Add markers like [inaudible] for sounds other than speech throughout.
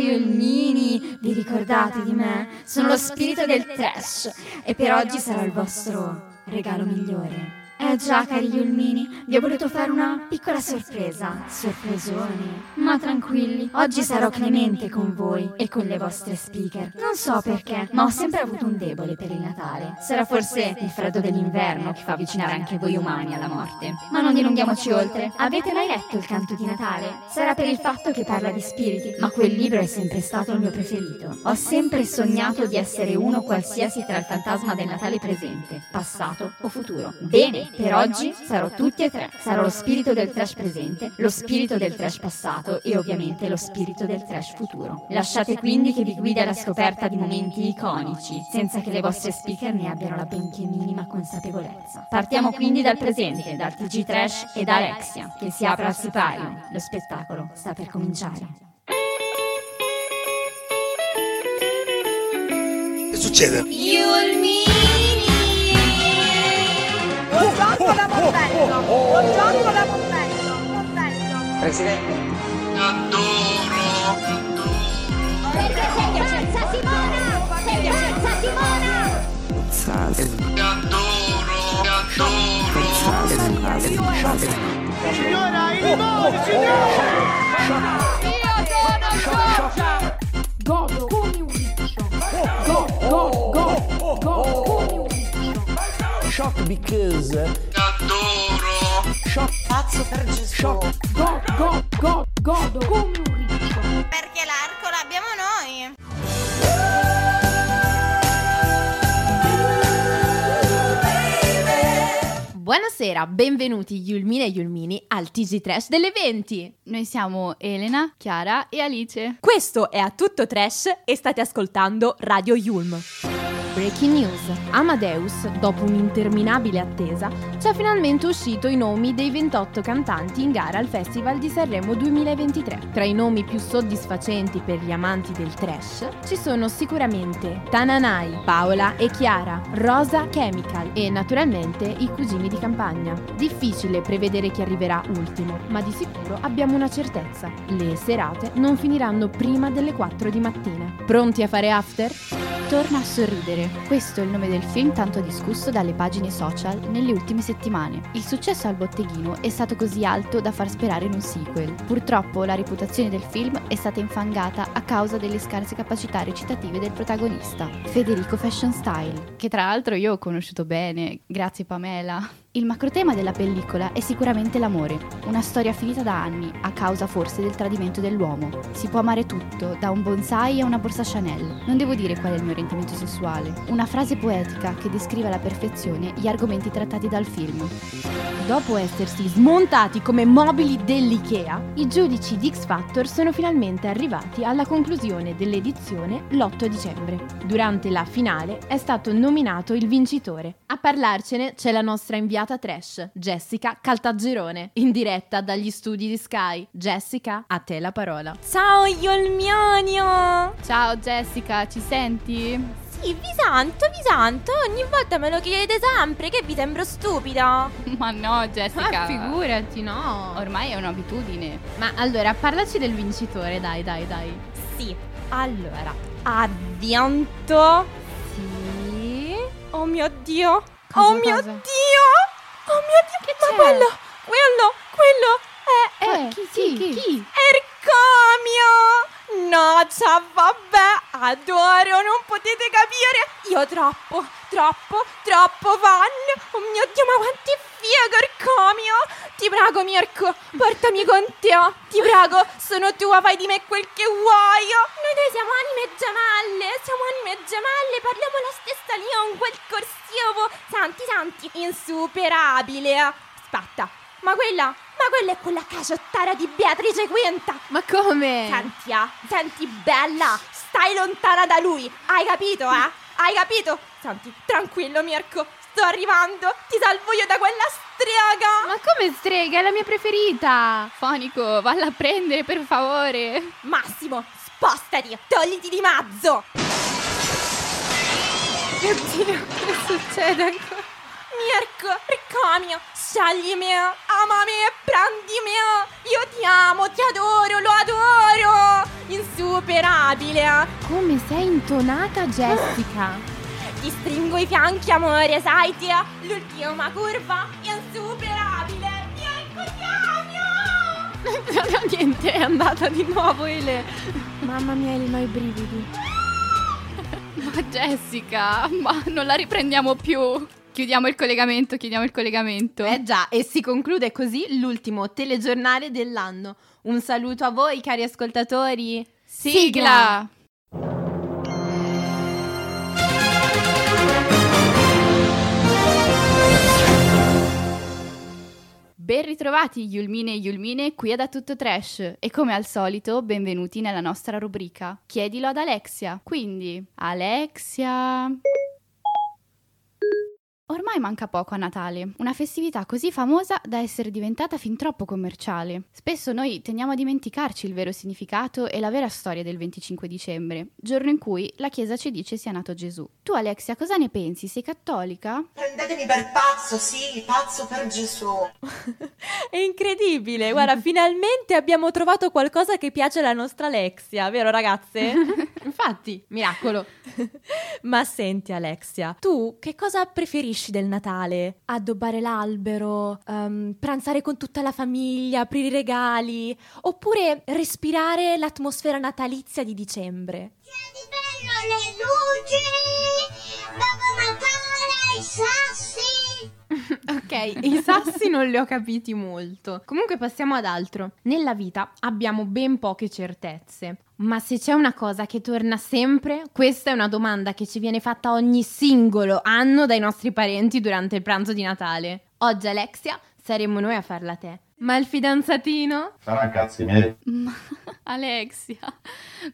Uh, ciao Yulmini, vi ricordate di me? Sono lo spirito del trash e per oggi sarò il vostro regalo migliore. Eh già, cari Yulmini, vi ho voluto fare una piccola sorpresa. Sorpresoni. Ma tranquilli, oggi sarò clemente con voi e con le vostre speaker. Non so perché, ma ho sempre avuto un debole per il Natale. Sarà forse il freddo dell'inverno che fa avvicinare anche voi umani alla morte. Ma non dilunghiamoci oltre. Avete mai letto il canto di Natale? Sarà per il fatto che parla di spiriti, ma quel libro è sempre stato il mio preferito. Ho sempre sognato di essere uno qualsiasi tra il fantasma del Natale presente, passato o futuro. Bene, per oggi sarò tutti e tre. Sarò lo spirito del trash presente, lo spirito del trash passato e ovviamente lo spirito del trash futuro. Lasciate quindi che vi guidi alla scoperta di momenti iconici, senza che le vostre speaker ne abbiano la benché minima consapevolezza. Partiamo quindi dal presente, dal TG Trash e da Alexia, che si apre al sipario. Lo spettacolo sta per cominciare. Che succede? Buongiorno Buongiorno da Montello! Montello! Presidente, Adoro, adoro. Forza Simona! Forza Simona! Adoro, adoro. Signora, i limoni, signora! Godo come un riccio. Go, go, go, go come un riccio. shock because Adoro. Pazzo per Gesù! Go, go, go, godo come un riccio. Perché l'arco l'abbiamo noi! Buonasera, benvenuti Yulmine e Yulmini al TG Trash delle 20. Noi siamo Elena, Chiara e Alice. Questo è A Tutto Trash e state ascoltando Radio Yulm. Breaking news. Amadeus, dopo un'interminabile attesa, ci ha finalmente uscito i nomi dei 28 cantanti in gara al Festival di Sanremo 2023. Tra i nomi più soddisfacenti per gli amanti del trash ci sono sicuramente Tananai, Paola e Chiara, Rosa Chemical e naturalmente i cugini di campagna. Difficile prevedere chi arriverà ultimo, ma di sicuro abbiamo una certezza. Le serate non finiranno prima delle 4 di mattina. Pronti a fare after? Torna a sorridere. Questo è il nome del film tanto discusso dalle pagine social nelle ultime settimane. Il successo al botteghino è stato così alto da far sperare in un sequel. Purtroppo la reputazione del film è stata infangata a causa delle scarse capacità recitative del protagonista, Federico Fashion Style, che tra l'altro io ho conosciuto bene, grazie Pamela. Il macrotema della pellicola è sicuramente l'amore, una storia finita da anni a causa forse del tradimento dell'uomo. Si può amare tutto, da un bonsai a una borsa Chanel. Non devo dire qual è il mio orientamento sessuale, una frase poetica che descrive alla perfezione gli argomenti trattati dal film. Dopo essersi smontati come mobili dell'IKEA, i giudici di X Factor sono finalmente arrivati alla conclusione dell'edizione l'8 dicembre. Durante la finale è stato nominato il vincitore. A parlarcene c'è la nostra inviata trash, Jessica Caltagirone, in diretta dagli studi di Sky. Jessica, a te la parola. Ciao Yolmionio! Ciao Jessica, ci senti? Sì, vi santo, vi santo, ogni volta me lo chiedete sempre, che vi sembro stupida? [laughs] Ma no Jessica, Ah, figurati, no. ormai è un'abitudine. Ma allora, parlaci del vincitore, dai, dai, dai. Sì, allora, ha vinto... Sì... Oh mio Dio! Cosa, oh mio cosa? Dio! Oh mio Dio! Che Ma c'è? quello, quello, quello è... Eh, chi, chi, chi? Ercomio! No, ciao, vabbè, adoro, non potete capire. Io troppo, troppo, troppo fan. Oh mio Dio, ma quanti figo, Ercomio! Ti prego, Mirko, portami con te. Ti prego, sono tua, fai di me quel che vuoi. Noi due siamo anime gemelle, siamo anime gemelle, parliamo la stessa lingua, il corsivo. Senti, senti, insuperabile. Aspetta, ma quella, ma quella è quella caciottara di Beatrice Quinta. Ma come? Senti, ah, senti bella, stai lontana da lui, hai capito, eh? Hai capito? Senti, tranquillo Mirko, sto arrivando, ti salvo io da quella strega. Ma come strega? È la mia preferita! Fonico, valla a prendere per favore. Massimo, spostati, togliti di mazzo. Mio Dio, che succede ancora? Mirko, Riccomio, sceglimi, amami prendimi. Io ti amo, ti adoro, lo adoro. insuperabile. Come sei intonata, Jessica? Ti stringo i fianchi, amore, sai? ti- L'ultima curva insuperabile. Ecco, Bianco, [laughs] Niente, è andata di nuovo, Ele. Mamma mia, Ele, ho i brividi. Ma Jessica, ma non la riprendiamo più. Chiudiamo il collegamento, chiudiamo il collegamento. Eh già, e si conclude così l'ultimo telegiornale dell'anno. Un saluto a voi, cari ascoltatori. Sigla! Ben ritrovati Yulmine e Yulmine qui ad A Tutto Trash. E come al solito benvenuti nella nostra rubrica. Chiedilo ad Alexia. Quindi, Alexia... Ormai manca poco a Natale, una festività così famosa da essere diventata fin troppo commerciale. Spesso noi tendiamo a dimenticarci il vero significato e la vera storia del 25 dicembre, giorno in cui la Chiesa ci dice sia nato Gesù. Tu Alexia cosa ne pensi? Sei cattolica? Prendetemi per pazzo, sì, pazzo per Gesù. [laughs] È incredibile, guarda, finalmente abbiamo trovato qualcosa che piace alla nostra Alexia, vero ragazze? [laughs] Infatti, miracolo. [laughs] Ma senti Alexia, tu che cosa preferisci del Natale? Addobbare l'albero, ehm, pranzare con tutta la famiglia, aprire i regali, oppure respirare l'atmosfera natalizia di dicembre? Di bello le luci, Babbo Natale, i sassi. [laughs] ok, i sassi non li ho capiti molto. Comunque passiamo ad altro. Nella vita abbiamo ben poche certezze. Ma se c'è una cosa che torna sempre, questa è una domanda che ci viene fatta ogni singolo anno dai nostri parenti durante il pranzo di Natale. Oggi Alexia saremo noi a farla a te. Ma il fidanzatino? Sarà cazzi miei. [laughs] Alexia,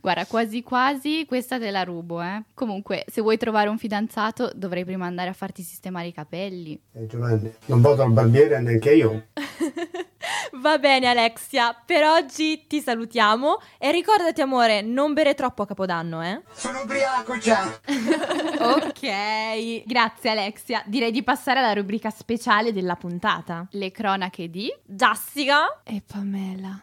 guarda, quasi quasi questa te la rubo, eh. Comunque, se vuoi trovare un fidanzato, dovrei prima andare a farti sistemare i capelli. Eh, Giovanni, non voto al barbiere neanche io. [laughs] Va bene Alexia, per oggi ti salutiamo e ricordati amore, non bere troppo a Capodanno, eh? Sono ubriaco già. [laughs] ok, grazie Alexia. Direi di passare alla rubrica speciale della puntata. Le cronache di... Jessica? E Pamela.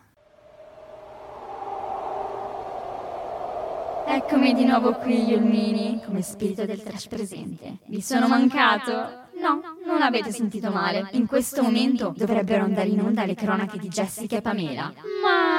Eccomi di nuovo qui, Yulmini, come spirito del trash presente. Vi sono mancato? No, non avete sentito male. In questo momento dovrebbero andare in onda le cronache di Jessica e Pamela. Ma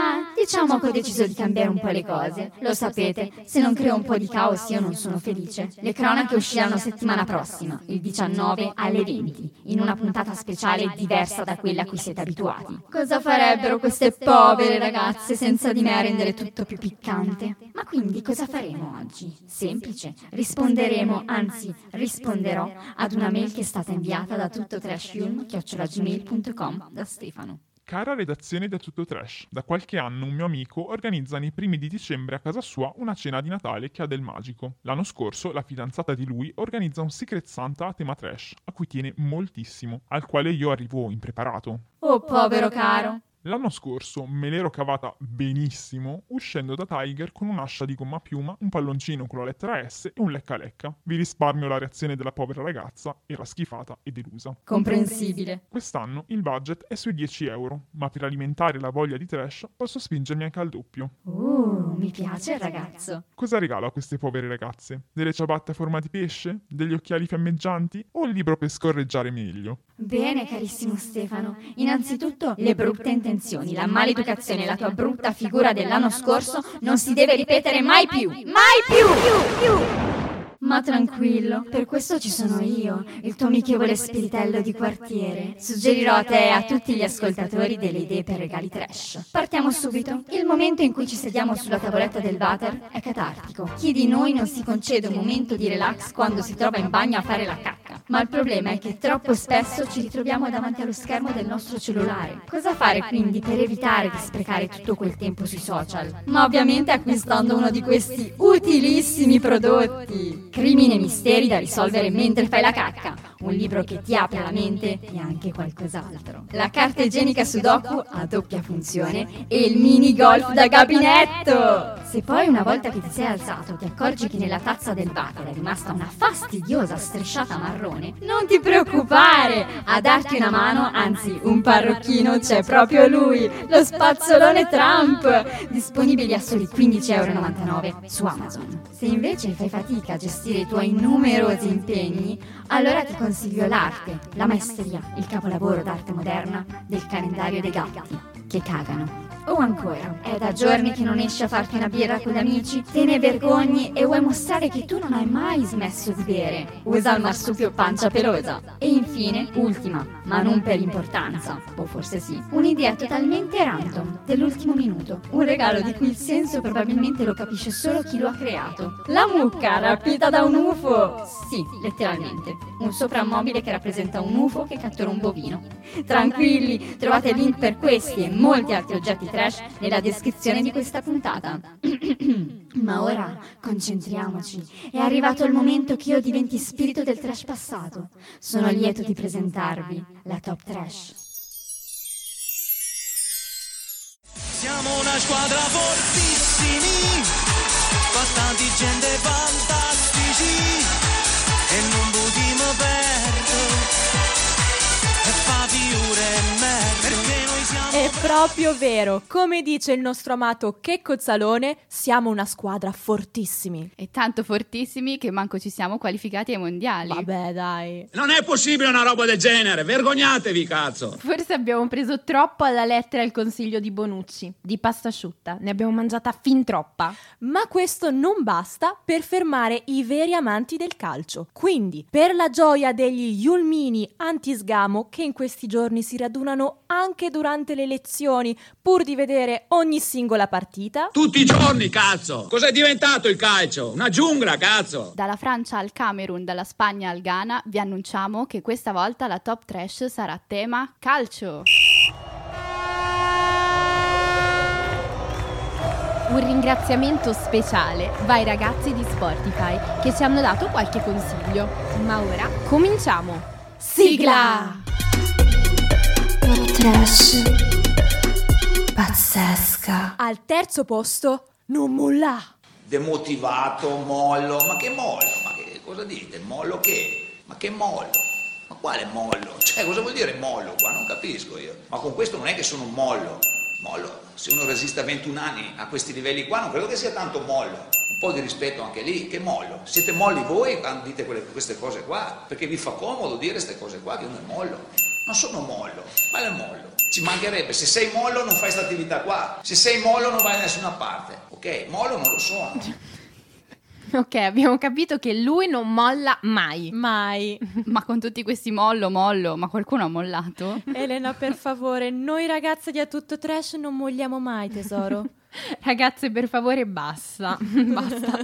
diciamo che ho deciso di cambiare un po' le cose. Lo sapete, se non creo un po' di caos io non sono felice. Le cronache usciranno settimana prossima, il 19 alle 20, in una puntata speciale diversa da quella a cui siete abituati. Cosa farebbero queste povere ragazze senza di me a rendere tutto più piccante? Ma quindi cosa faremo oggi? Semplice, risponderemo, anzi risponderò ad una mail che è stata inviata da tuttotrashfilm.gmail.com da Stefano. Cara redazione da Tutto Trash, da qualche anno un mio amico organizza nei primi di dicembre a casa sua una cena di Natale che ha del magico. L'anno scorso la fidanzata di lui organizza un Secret Santa a tema trash, a cui tiene moltissimo, al quale io arrivo impreparato. Oh povero caro. L'anno scorso me l'ero cavata benissimo uscendo da Tiger con un'ascia di gomma piuma, un palloncino con la lettera S e un lecca lecca. Vi risparmio la reazione della povera ragazza, era schifata e delusa. Comprensibile. Quest'anno il budget è sui 10 euro, ma per alimentare la voglia di trash posso spingermi anche al doppio. Uh, mi piace il ragazzo. Cosa regalo a queste povere ragazze? Delle ciabatte a forma di pesce? Degli occhiali fiammeggianti? O il libro per scorreggiare meglio? Bene, carissimo Stefano. Innanzitutto, le brutte intenzioni, la maleducazione e la tua brutta figura dell'anno scorso non si deve ripetere mai più. Mai più! Ma tranquillo, per questo ci sono io, il tuo amichevole spiritello di quartiere. Suggerirò a te e a tutti gli ascoltatori delle idee per regali trash. Partiamo subito. Il momento in cui ci sediamo sulla tavoletta del water è catartico. Chi di noi non si concede un momento di relax quando si trova in bagno a fare la cacca? Ma il problema è che troppo spesso ci ritroviamo davanti allo schermo del nostro cellulare. Cosa fare quindi per evitare di sprecare tutto quel tempo sui social? Ma ovviamente acquistando uno di questi utilissimi prodotti. Crimini e misteri da risolvere mentre fai la cacca. Un libro che ti apre la mente e anche qualcos'altro. La carta igienica Sudoku a doppia funzione e il mini golf da gabinetto. Se poi una volta che ti sei alzato ti accorgi che nella tazza del water è rimasta una fastidiosa strisciata marrone, non ti preoccupare! A darti una mano, anzi un parrocchino, c'è proprio lui, lo spazzolone Trump! Disponibili a soli 15,99€ su Amazon. Se invece fai fatica a gestire i tuoi numerosi impegni, allora ti consiglio l'arte, la maestria, il capolavoro d'arte moderna del calendario dei gatti che cagano. O ancora, è da giorni che non esci a farti una birra con gli amici, te ne vergogni e vuoi mostrare che tu non hai mai smesso di bere. Usa il marsupio pancia pelosa. E infine, ultima, ma non per importanza, o forse sì, un'idea totalmente random, dell'ultimo minuto. Un regalo di cui il senso probabilmente lo capisce solo chi lo ha creato. La mucca rapita da un UFO! Sì, letteralmente. Un soprammobile che rappresenta un UFO che cattura un bovino. Tranquilli, trovate link per questi e molti altri oggetti trash nella descrizione di questa puntata. [coughs] Ma ora concentriamoci. È arrivato il momento che io diventi spirito del trash passato. Sono lieto di presentarvi la top trash. Siamo una squadra fortissimi, fatta di gente fantastici e non potremo perdere e fa e merda È proprio vero, come dice il nostro amato Checco Zalone, siamo una squadra fortissimi. E tanto fortissimi che manco ci siamo qualificati ai mondiali. Vabbè, dai. Non è possibile una roba del genere, vergognatevi, cazzo! Forse abbiamo preso troppo alla lettera il consiglio di Bonucci, di pasta asciutta. Ne abbiamo mangiata fin troppa. Ma questo non basta per fermare i veri amanti del calcio. Quindi, per la gioia degli Yulmini anti-sgamo che in questi giorni si radunano anche durante le elezioni pur di vedere ogni singola partita, Tutti i giorni, cazzo! Cos'è diventato il calcio? Una giungla, cazzo! Dalla Francia al Camerun, dalla Spagna al Ghana, vi annunciamo che questa volta la top trash sarà tema calcio. un ringraziamento speciale va ai ragazzi di Spotify che ci hanno dato qualche consiglio. Ma ora cominciamo! Sigla! Trash pazzesca. Al terzo posto, non molla. demotivato, mollo, ma che mollo? Ma che cosa dite? Mollo che? Ma che mollo? Ma quale mollo? Cioè, cosa vuol dire mollo qua? Non capisco io. Ma con questo non è che sono un mollo. Mollo, se uno resiste a 21 anni a questi livelli qua, non credo che sia tanto mollo. Un po' di rispetto anche lì, che mollo? Siete molli voi quando dite quelle- queste cose qua? Perché vi fa comodo dire queste cose qua, che uno è mollo. Non sono mollo, quale mollo? Ci mancherebbe, se sei mollo non fai questa attività qua, se sei mollo non vai da nessuna parte, ok? Mollo non lo sono. [laughs] Ok, abbiamo capito che lui non molla mai. Mai. Ma con tutti questi mollo, mollo, ma qualcuno ha mollato? Elena, per favore, noi ragazze di A Tutto Trash non molliamo mai, tesoro. [laughs] [laughs] Ragazze, per favore, basta. [laughs] Basta.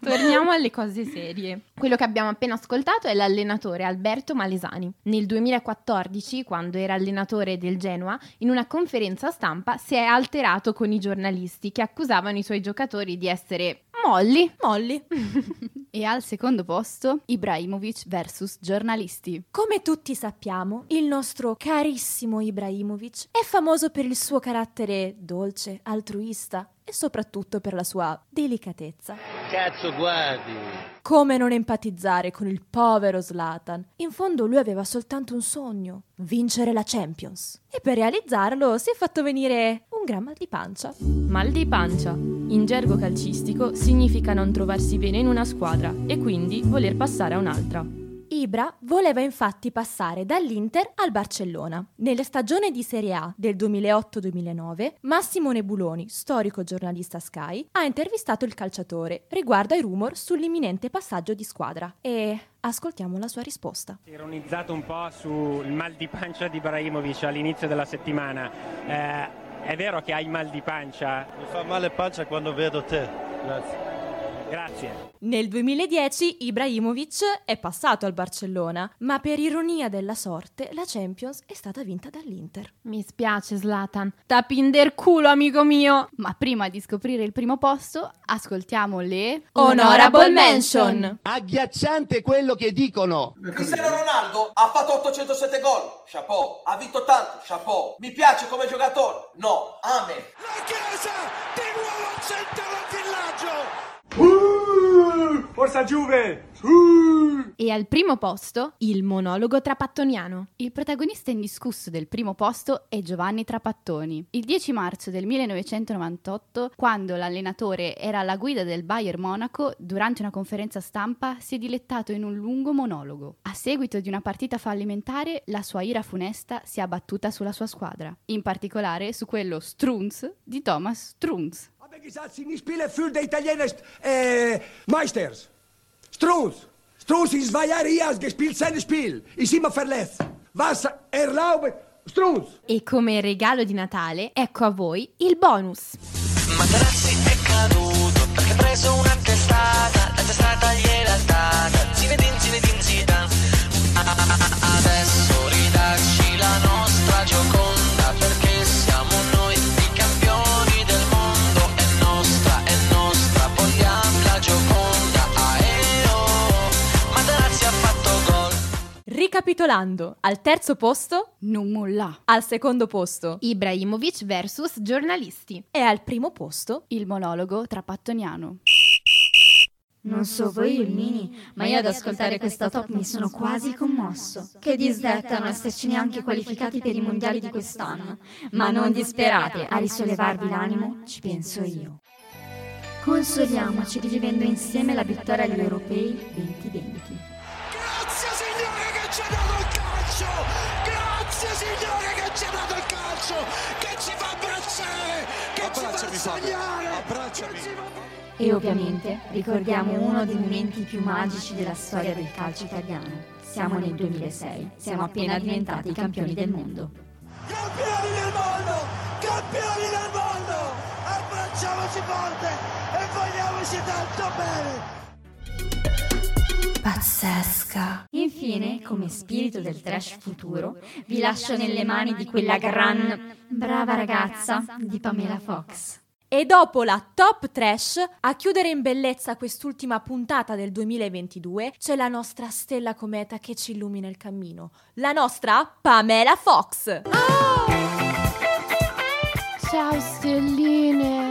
Torniamo alle cose serie. Quello che abbiamo appena ascoltato è l'allenatore Alberto Malesani. Nel 2014, quando era allenatore del Genoa, in una conferenza stampa si è alterato con i giornalisti che accusavano i suoi giocatori di essere molli. Molli. [laughs] E al secondo posto, Ibrahimovic versus giornalisti. Come tutti sappiamo, il nostro carissimo Ibrahimovic è famoso per il suo carattere dolce, altruista e soprattutto per la sua delicatezza. Cazzo guardi! Come non empatizzare con il povero Zlatan? In fondo lui aveva soltanto un sogno, vincere la Champions. E per realizzarlo si è fatto venire un gran mal di pancia. Mal di pancia, in gergo calcistico, significa non trovarsi bene in una squadra e quindi voler passare a un'altra. Ibra voleva infatti passare dall'Inter al Barcellona. Nella stagione di Serie A del 2008-2009, Massimo Nebuloni, storico giornalista Sky, ha intervistato il calciatore riguardo ai rumor sull'imminente passaggio di squadra e ascoltiamo la sua risposta. Ironizzato un po' sul mal di pancia di Ibrahimovic all'inizio della settimana. Eh, è vero che hai mal di pancia? Mi fa male pancia quando vedo te. Grazie. Grazie. Nel 2010 Ibrahimovic è passato al Barcellona, ma per ironia della sorte la Champions è stata vinta dall'Inter. Mi spiace Zlatan, tapinder culo amico mio. Ma prima di scoprire il primo posto, ascoltiamo le Honorable Mention. Agghiacciante quello che dicono. Cristiano Ronaldo ha fatto 807 gol, chapeau. Ha vinto tanto, chapeau. Mi piace come giocatore? No, amen. La Chiesa di nuovo al centro del Forza Juve! E al primo posto il monologo trapattoniano. Il protagonista indiscusso del primo posto è Giovanni Trapattoni. Il 10 marzo del 1998, quando l'allenatore era alla guida del Bayern Monaco, durante una conferenza stampa si è dilettato in un lungo monologo. A seguito di una partita fallimentare, la sua ira funesta si è abbattuta sulla sua squadra, in particolare su quello Strunz di Thomas Strunz. Sie nicht spielen für die Italiener äh, Meisters. Strunz. Strunz in zwei Jahren hier gespielt sein Spiel. Ist immer verletzt. Was erlaubt Strunz? E come regalo di Natale, ecco a voi il bonus. Materazzi è caduto perché ha preso una testata, la testata gliel'ha data. Zinedine, Zinedine Zidane. Adesso ridacci la nostra gioconda Ricapitolando, al terzo posto Numulla. al secondo posto Ibrahimovic versus giornalisti e al primo posto Il monologo trapattoniano. Non so voi Ilmini, ma io ad ascoltare questa top mi sono quasi commosso. Che disdetta non esserci neanche qualificati per i mondiali di quest'anno. Ma non disperate, a risollevarvi l'animo ci penso io. Consoliamoci rivivendo insieme la vittoria agli europei 2020. Ci ha dato il calcio! Grazie signore che ci ha dato il calcio! Che ci fa abbracciare! Che ci fa sognare! Abbracciami! E ovviamente ricordiamo uno dei momenti più magici della storia del calcio italiano. Siamo nel 2006, siamo appena diventati campioni del mondo. Campioni del mondo! Campioni del mondo! Abbracciamoci forte e vogliamoci tanto bene! Pazzesca! Infine, come spirito del trash futuro, vi lascio nelle mani di quella gran brava ragazza di Pamela Fox. E dopo la top trash, a chiudere in bellezza quest'ultima puntata del 2022, c'è la nostra stella cometa che ci illumina il cammino, la nostra Pamela Fox. Ciao stelline,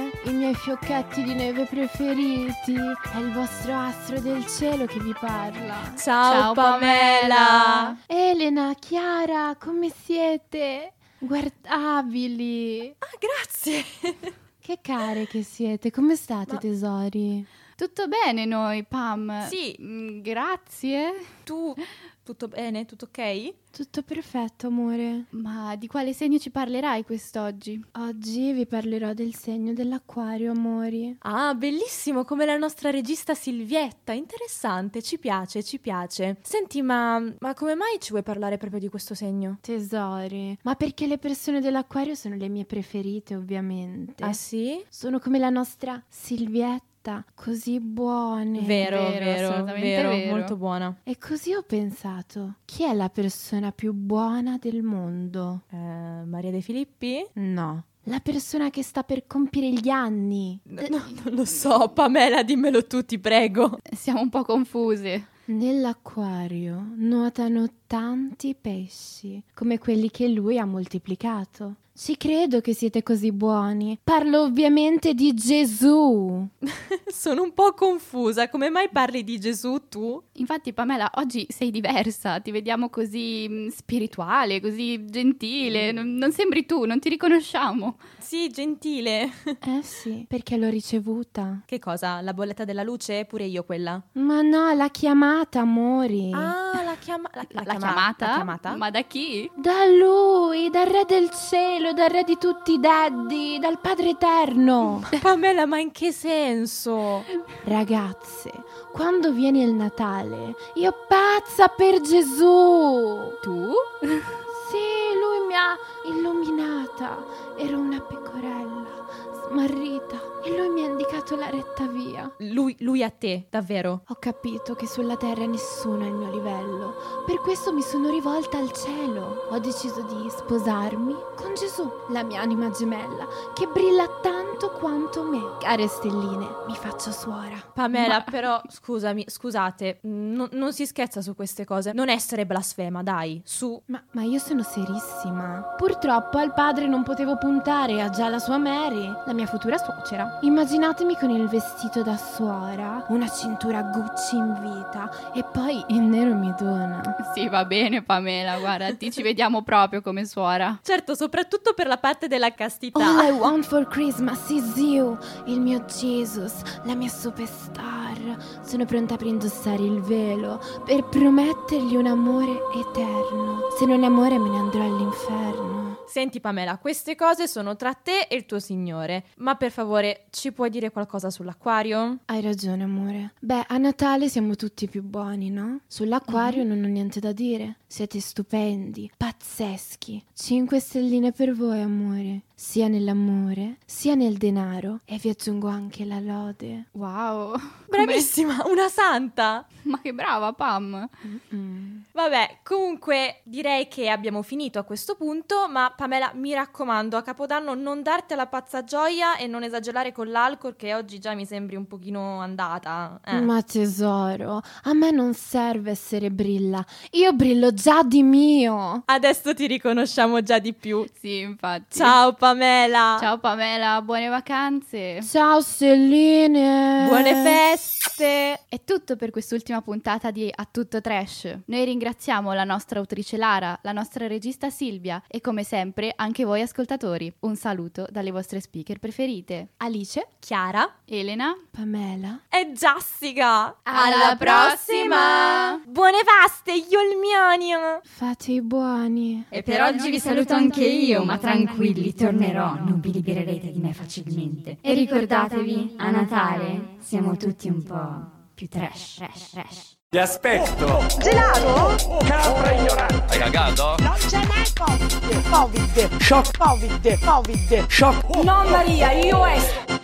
fiocchetti di neve preferiti. È il vostro astro del cielo che vi parla. Ciao, Pamela. Elena, Chiara, come siete? Guardabili. Ah, grazie. [laughs] Che care che siete, come state tesori? Tutto bene noi, Pam? Sì. Mm, grazie. Tu [laughs] tutto bene? Tutto ok? Tutto perfetto, amore. Ma di quale segno ci parlerai quest'oggi? Oggi vi parlerò del segno dell'acquario, amori. Ah, bellissimo, come la nostra regista Silvietta. Interessante, ci piace, ci piace. Senti, ma, ma come mai ci vuoi parlare proprio di questo segno? Tesori. Ma perché le persone dell'acquario sono le mie preferite, ovviamente. Ah sì? Sono come la nostra Silvietta. Così buone. Vero, Vero, vero, assolutamente vero, vero. molto buona. E così ho pensato, chi è la persona più buona del mondo? Eh, Maria De Filippi? No, la persona che sta per compiere gli anni. No, non lo so, Pamela, dimmelo tu, ti prego. Siamo un po' confuse. Nell'acquario nuotano tanti pesci, come quelli che lui ha moltiplicato. Ci credo che siete così buoni. Parlo ovviamente di Gesù. [laughs] Sono un po' confusa, come mai parli di Gesù tu? Infatti, Pamela, oggi sei diversa, ti vediamo così mm, spirituale, così gentile. Non, non sembri tu, non ti riconosciamo. Sì, gentile. [laughs] Eh sì, perché l'ho ricevuta. Che cosa? La bolletta della luce? Pure io quella. Ma no, la chiamata, amori. Ah, la, chiama- la, la La chiama- chiamata? la chiamata? Ma da chi? Da lui, dal re del cielo, dal re di tutti i daddi, dal Padre Eterno. [laughs] Pamela, ma in che senso? Ragazze, quando viene il Natale, io pazza per Gesù. Tu? Sì, lui mi ha illuminata. Ero una pecorella smarrita e lui mi ha indicato la retta via. Lui, lui a te, davvero. Ho capito che sulla terra nessuno è il mio livello. Per questo mi sono rivolta al cielo. Ho deciso di sposarmi con Gesù, la mia anima gemella, che brilla tanto quanto me. Care stelline, mi faccio suora. Pamela, però, scusami, scusate, no- non si scherza su queste cose. Non essere blasfema, dai, su. Ma, ma io sono serissima. Purtroppo al padre non potevo puntare, ha già la sua Mary, la mia futura suocera. Immaginatemi con il vestito da suora, una cintura Gucci in vita e poi il nero mi dona. Sì, va bene Pamela, guarda, ti ci vediamo proprio come suora. Certo, soprattutto per la parte della castità. All I want for Christmas is you, il mio Jesus, la mia superstar. Sono pronta per indossare il velo, per promettergli un amore eterno. Se non è amore me ne andrò all'inferno. Senti Pamela, queste cose sono tra te e il tuo signore, ma per favore ci puoi dire qualcosa sull'acquario? Hai ragione, amore. Beh, a Natale siamo tutti più buoni, no? Sull'acquario non ho niente da dire. Siete stupendi, pazzeschi. Cinque stelline per voi, amore. Sia nell'amore, sia nel denaro. E vi aggiungo anche la lode. Wow. Bravissima, una santa! Ma che brava Pam. Vabbè, comunque direi che abbiamo finito a questo punto, ma Pamela, mi raccomando, a Capodanno non darti la pazza gioia e non esagerare con l'alcol che oggi già mi sembri un pochino andata. Eh. Ma tesoro, a me non serve essere brilla. Io brillo già di mio. Adesso ti riconosciamo già di più. Sì, infatti. Ciao Pamela. Ciao Pamela, buone vacanze. Ciao Selline. Buone feste. È tutto per quest'ultima puntata di A Tutto Trash. Noi ringraziamo la nostra autrice Lara, la nostra regista Silvia e come sempre anche voi ascoltatori. Un saluto dalle vostre speaker preferite. Alice, Chiara, Elena, Pamela e Jessica. Alla prossima! Buone feste, Yolmiani. Fate i buoni. E per oggi vi saluto anche io, ma tranquilli, tornerò, non vi libererete di me facilmente. E ricordatevi, a Natale siamo tutti un po' più trash, trash, trash. Ti aspetto! Gelato? Capra ignorante! Hai cagato? Non ce n'è Covid. Covid. Shock! Covid. Covid. Shock! Non Maria, io esco.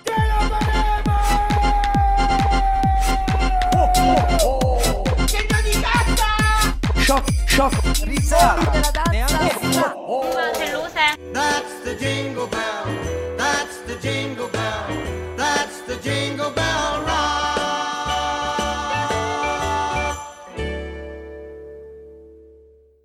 Shock! That's the jingle bell.